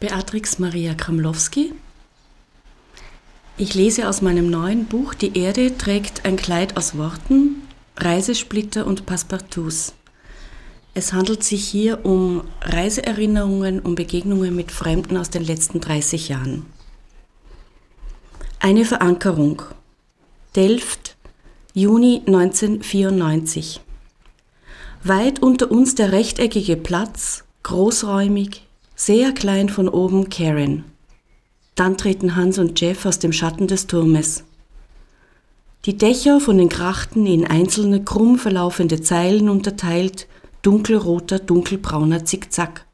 Beatrix Maria Kramlowski. Ich lese aus meinem neuen Buch Die Erde trägt ein Kleid aus Worten, Reisesplitter und Passepartouts. Es handelt sich hier um Reiseerinnerungen und Begegnungen mit Fremden aus den letzten 30 Jahren. Eine Verankerung. Delft, Juni 1994. Weit unter uns der rechteckige Platz, großräumig, sehr klein von oben Karen. Dann treten Hans und Jeff aus dem Schatten des Turmes. Die Dächer von den Krachten in einzelne krumm verlaufende Zeilen unterteilt, dunkelroter, dunkelbrauner Zickzack.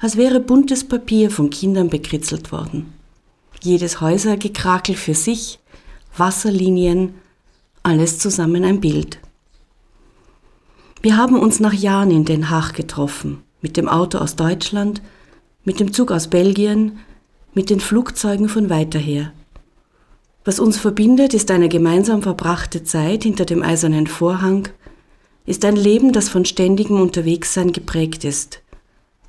Als wäre buntes Papier von Kindern bekritzelt worden. Jedes Häusergekrakel für sich, Wasserlinien, alles zusammen ein Bild. Wir haben uns nach Jahren in Den Haag getroffen mit dem Auto aus Deutschland, mit dem Zug aus Belgien, mit den Flugzeugen von weiter her. Was uns verbindet, ist eine gemeinsam verbrachte Zeit hinter dem eisernen Vorhang, ist ein Leben, das von ständigem Unterwegssein geprägt ist,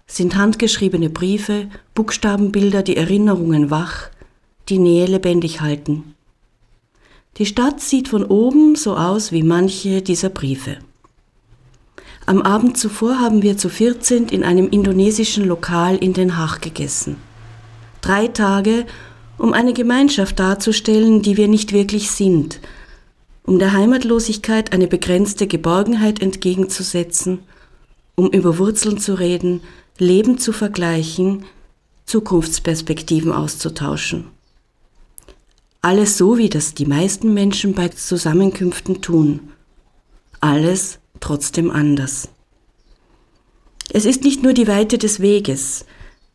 sind handgeschriebene Briefe, Buchstabenbilder, die Erinnerungen wach, die Nähe lebendig halten. Die Stadt sieht von oben so aus wie manche dieser Briefe. Am Abend zuvor haben wir zu 14 in einem indonesischen Lokal in Den Haag gegessen. Drei Tage, um eine Gemeinschaft darzustellen, die wir nicht wirklich sind, um der Heimatlosigkeit eine begrenzte Geborgenheit entgegenzusetzen, um über Wurzeln zu reden, Leben zu vergleichen, Zukunftsperspektiven auszutauschen. Alles so, wie das die meisten Menschen bei Zusammenkünften tun. Alles trotzdem anders. Es ist nicht nur die Weite des Weges,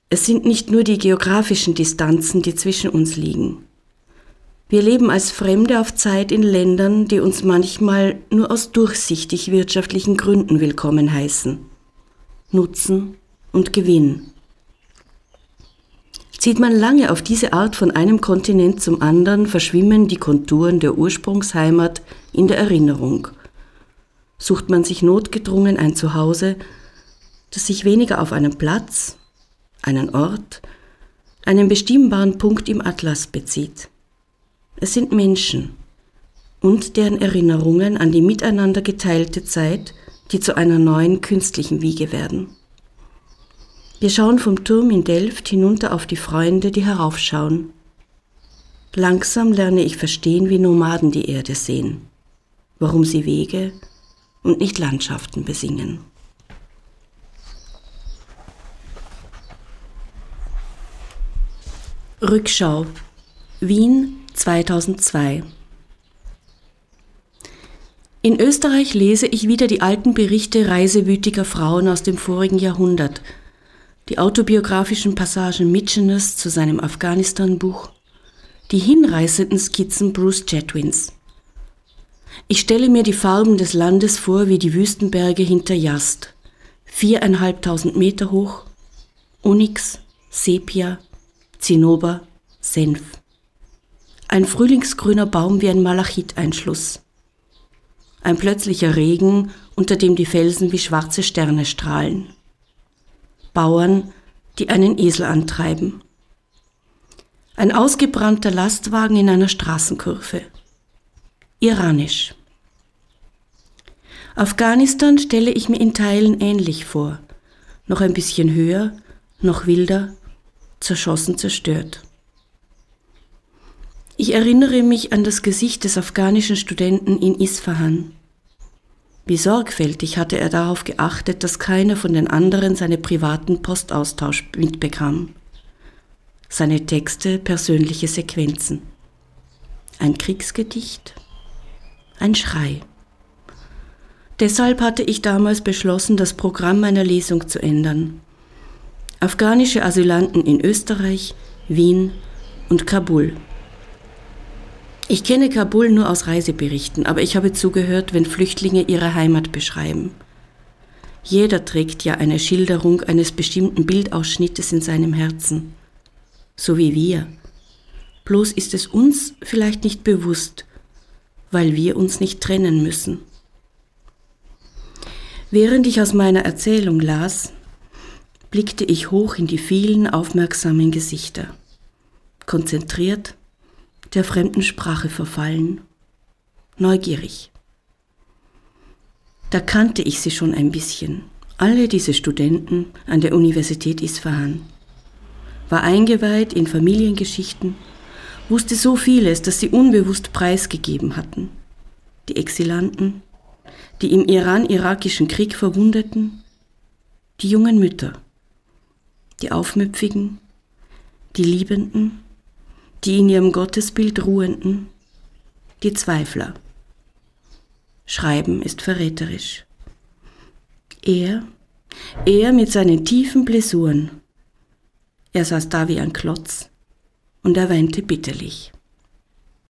es sind nicht nur die geografischen Distanzen, die zwischen uns liegen. Wir leben als Fremde auf Zeit in Ländern, die uns manchmal nur aus durchsichtig wirtschaftlichen Gründen willkommen heißen. Nutzen und Gewinn. Zieht man lange auf diese Art von einem Kontinent zum anderen, verschwimmen die Konturen der Ursprungsheimat in der Erinnerung – sucht man sich notgedrungen ein Zuhause, das sich weniger auf einen Platz, einen Ort, einen bestimmbaren Punkt im Atlas bezieht. Es sind Menschen und deren Erinnerungen an die miteinander geteilte Zeit, die zu einer neuen künstlichen Wiege werden. Wir schauen vom Turm in Delft hinunter auf die Freunde, die heraufschauen. Langsam lerne ich verstehen, wie Nomaden die Erde sehen, warum sie Wege, und nicht Landschaften besingen. Rückschau Wien 2002 In Österreich lese ich wieder die alten Berichte reisewütiger Frauen aus dem vorigen Jahrhundert, die autobiografischen Passagen Mitcheners zu seinem Afghanistan-Buch, die hinreißenden Skizzen Bruce Chatwins. Ich stelle mir die Farben des Landes vor wie die Wüstenberge hinter Jast. Viereinhalbtausend Meter hoch, Onyx, Sepia, Zinnober, Senf. Ein frühlingsgrüner Baum wie ein Malachiteinschluss. Ein plötzlicher Regen, unter dem die Felsen wie schwarze Sterne strahlen. Bauern, die einen Esel antreiben. Ein ausgebrannter Lastwagen in einer Straßenkurve. Iranisch. Afghanistan stelle ich mir in Teilen ähnlich vor. Noch ein bisschen höher, noch wilder, zerschossen, zerstört. Ich erinnere mich an das Gesicht des afghanischen Studenten in Isfahan. Wie sorgfältig hatte er darauf geachtet, dass keiner von den anderen seine privaten Postaustausch mitbekam. Seine Texte persönliche Sequenzen. Ein Kriegsgedicht, ein Schrei. Deshalb hatte ich damals beschlossen, das Programm meiner Lesung zu ändern. Afghanische Asylanten in Österreich, Wien und Kabul. Ich kenne Kabul nur aus Reiseberichten, aber ich habe zugehört, wenn Flüchtlinge ihre Heimat beschreiben. Jeder trägt ja eine Schilderung eines bestimmten Bildausschnittes in seinem Herzen. So wie wir. Bloß ist es uns vielleicht nicht bewusst, weil wir uns nicht trennen müssen. Während ich aus meiner Erzählung las, blickte ich hoch in die vielen aufmerksamen Gesichter, konzentriert, der fremden Sprache verfallen, neugierig. Da kannte ich sie schon ein bisschen, alle diese Studenten an der Universität Isfahan, war eingeweiht in Familiengeschichten, wusste so vieles, das sie unbewusst preisgegeben hatten. Die Exilanten, die im Iran-Irakischen Krieg Verwundeten, die jungen Mütter, die Aufmüpfigen, die Liebenden, die in ihrem Gottesbild Ruhenden, die Zweifler. Schreiben ist verräterisch. Er, er mit seinen tiefen Blessuren. Er saß da wie ein Klotz und er weinte bitterlich.